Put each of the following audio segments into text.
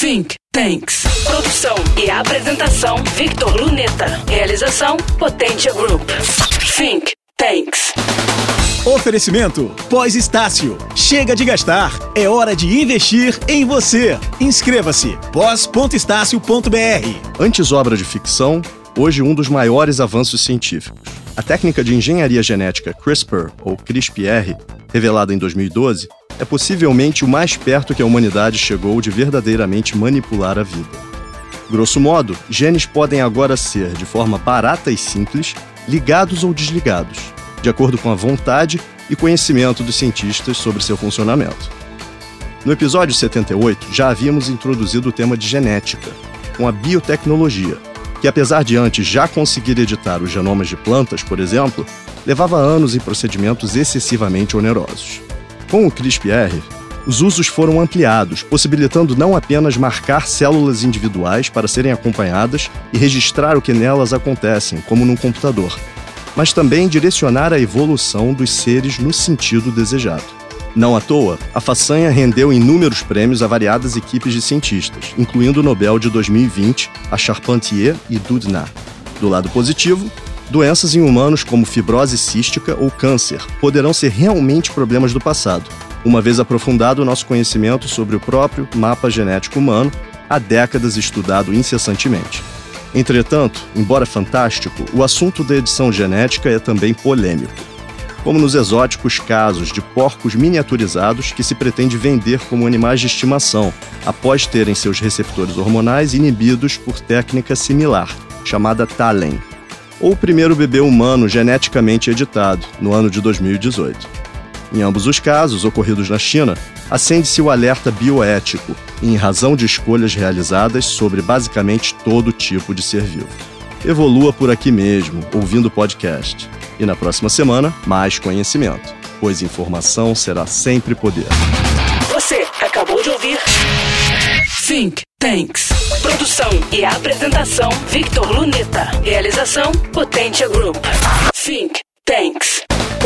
Think Tanks. Produção e apresentação Victor Luneta. Realização Potência Group. Think Tanks. Oferecimento Pós-Estácio. Chega de gastar. É hora de investir em você. Inscreva-se. pós.estácio.br. Antes obra de ficção, hoje um dos maiores avanços científicos. A técnica de engenharia genética CRISPR, ou CRISPR, revelada em 2012, é possivelmente o mais perto que a humanidade chegou de verdadeiramente manipular a vida. Grosso modo, genes podem agora ser, de forma barata e simples, ligados ou desligados, de acordo com a vontade e conhecimento dos cientistas sobre seu funcionamento. No episódio 78, já havíamos introduzido o tema de genética, com a biotecnologia, que apesar de antes já conseguir editar os genomas de plantas, por exemplo, levava anos em procedimentos excessivamente onerosos. Com o CRISPR, os usos foram ampliados, possibilitando não apenas marcar células individuais para serem acompanhadas e registrar o que nelas acontecem, como num computador, mas também direcionar a evolução dos seres no sentido desejado. Não à toa, a façanha rendeu inúmeros prêmios a variadas equipes de cientistas, incluindo o Nobel de 2020 a Charpentier e Doudna. Do lado positivo, Doenças em humanos como fibrose cística ou câncer poderão ser realmente problemas do passado, uma vez aprofundado o nosso conhecimento sobre o próprio mapa genético humano, há décadas estudado incessantemente. Entretanto, embora fantástico, o assunto da edição genética é também polêmico. Como nos exóticos casos de porcos miniaturizados que se pretende vender como animais de estimação, após terem seus receptores hormonais inibidos por técnica similar, chamada TALEN ou o primeiro bebê humano geneticamente editado, no ano de 2018. Em ambos os casos, ocorridos na China, acende-se o alerta bioético, em razão de escolhas realizadas sobre basicamente todo tipo de ser vivo. Evolua por aqui mesmo, ouvindo o podcast. E na próxima semana, mais conhecimento, pois informação será sempre poder. Você acabou de ouvir Think Tanks. Produção e apresentação Victor Luneta. Realização Potência Group. Think Tanks.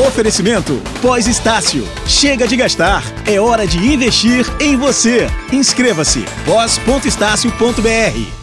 Oferecimento Pós-Estácio. Chega de gastar. É hora de investir em você. Inscreva-se. pós.estácio.br.